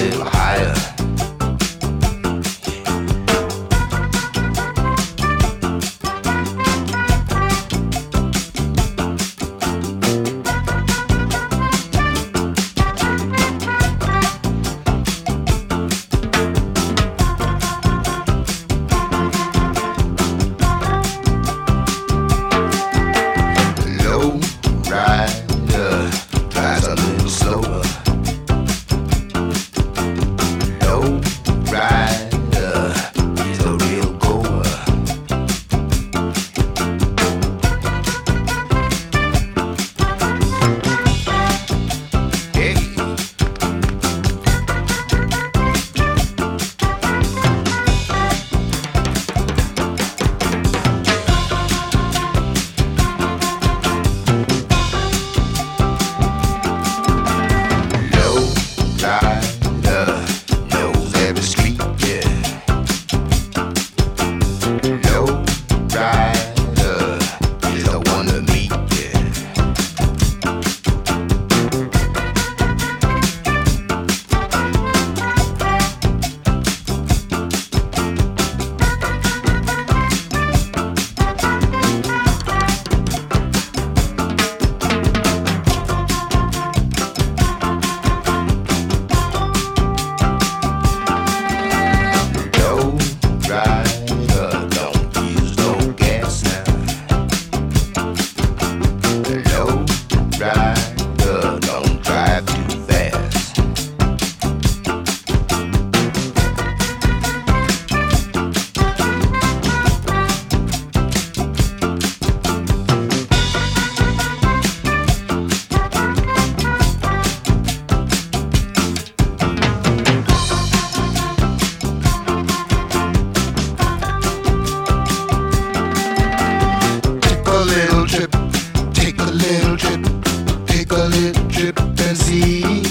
little higher. a little trip, take a little trip, take a little trip and see.